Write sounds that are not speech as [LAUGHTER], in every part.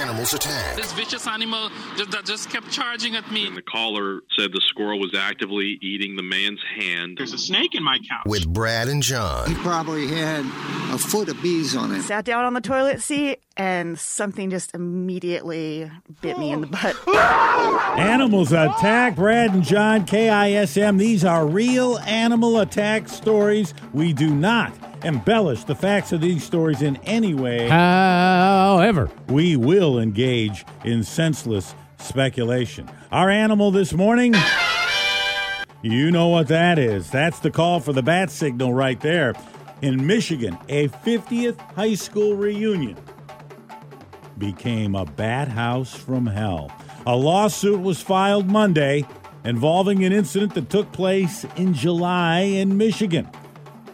Animals Attack. This vicious animal just, that just kept charging at me. And the caller said the squirrel was actively eating the man's hand. There's a snake in my couch. With Brad and John. He probably had a foot of bees on it. Sat down on the toilet seat and something just immediately bit me in the butt. [LAUGHS] Animals Attack, Brad and John, KISM. These are real animal attack stories. We do not embellish the facts of these stories in any way. However, we will engage in senseless speculation. Our animal this morning, you know what that is. That's the call for the bat signal right there. In Michigan, a 50th high school reunion became a bat house from hell. A lawsuit was filed Monday involving an incident that took place in July in Michigan.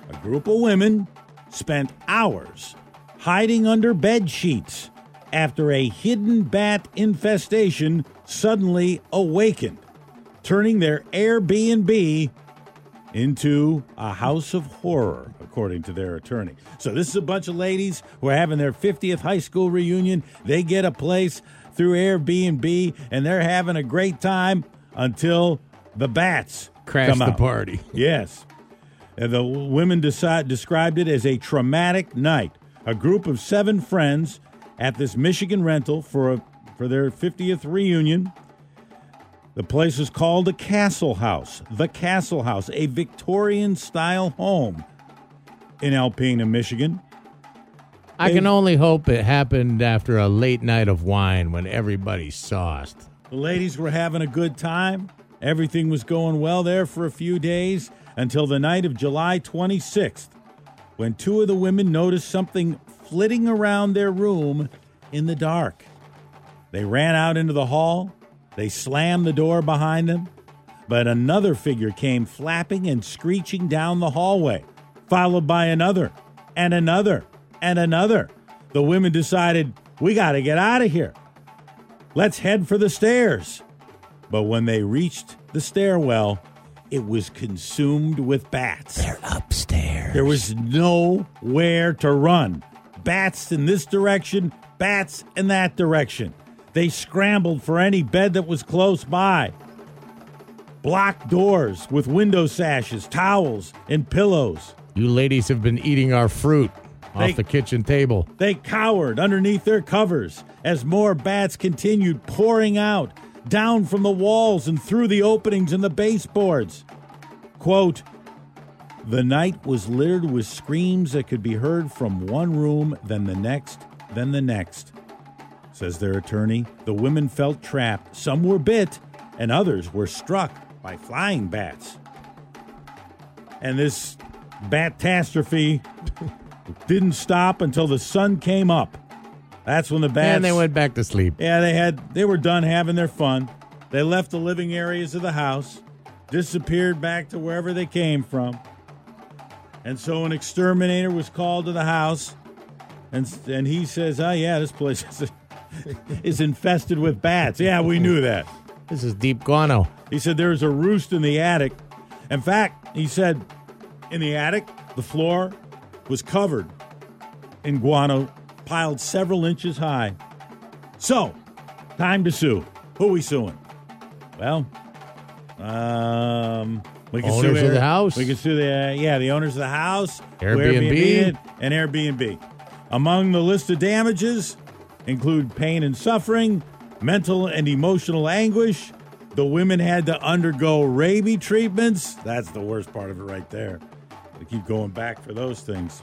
A group of women spent hours hiding under bed sheets after a hidden bat infestation suddenly awakened, turning their Airbnb into a house of horror, according to their attorney. So, this is a bunch of ladies who are having their 50th high school reunion. They get a place through Airbnb and they're having a great time until the bats crash come the out. party. Yes. And the women decide, described it as a traumatic night. A group of seven friends at this Michigan rental for a, for their 50th reunion. The place is called a Castle House. The Castle House, a Victorian style home in Alpena, Michigan. I can only hope it happened after a late night of wine when everybody's sauced. The ladies were having a good time. Everything was going well there for a few days until the night of July 26th, when two of the women noticed something flitting around their room in the dark. They ran out into the hall. They slammed the door behind them, but another figure came flapping and screeching down the hallway, followed by another and another and another. The women decided, we got to get out of here. Let's head for the stairs. But when they reached the stairwell, it was consumed with bats. They're upstairs. There was nowhere to run. Bats in this direction, bats in that direction. They scrambled for any bed that was close by. Blocked doors with window sashes, towels, and pillows. You ladies have been eating our fruit They- off the kitchen table. They cowered underneath their covers as more bats continued pouring out, down from the walls and through the openings in the baseboards. Quote, the night was littered with screams that could be heard from one room, then the next, then the next. Says their attorney, the women felt trapped. Some were bit, and others were struck by flying bats. And this catastrophe, [LAUGHS] didn't stop until the sun came up. That's when the bats And they went back to sleep. yeah, they had they were done having their fun. They left the living areas of the house, disappeared back to wherever they came from. And so an exterminator was called to the house and and he says, "Oh yeah, this place is, [LAUGHS] is infested with bats." Yeah, we knew that. This is deep guano. He said there was a roost in the attic. In fact, he said in the attic, the floor was covered in guano piled several inches high. So, time to sue. Who we suing? Well, um, we can Owners sue of the house? We can sue the uh, yeah the owners of the house, Airbnb. it, and Airbnb. Among the list of damages include pain and suffering, mental and emotional anguish. The women had to undergo rabies treatments. That's the worst part of it right there. They keep going back for those things.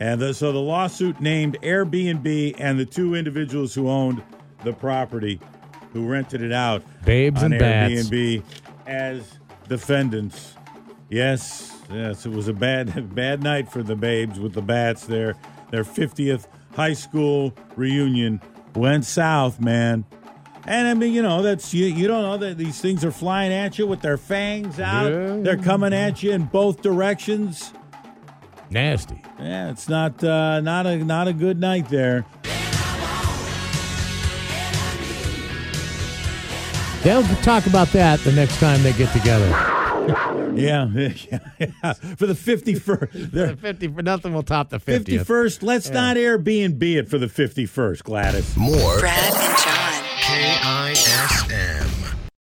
And the, so the lawsuit named Airbnb and the two individuals who owned the property, who rented it out, Babes on and bats. Airbnb as defendants. Yes, yes, it was a bad [LAUGHS] bad night for the babes with the bats there. Their 50th high school reunion went south, man. And I mean, you know, that's you, you don't know that these things are flying at you with their fangs out. Yeah. They're coming at you in both directions. Nasty. Yeah, it's not uh, not a not a good night there. They'll talk about that the next time they get together. [LAUGHS] Yeah, yeah, [LAUGHS] yeah. For the 51st. [LAUGHS] The The 50 for nothing will top the 51st. Let's not Airbnb it for the 51st, Gladys. More Brad and John. KISM.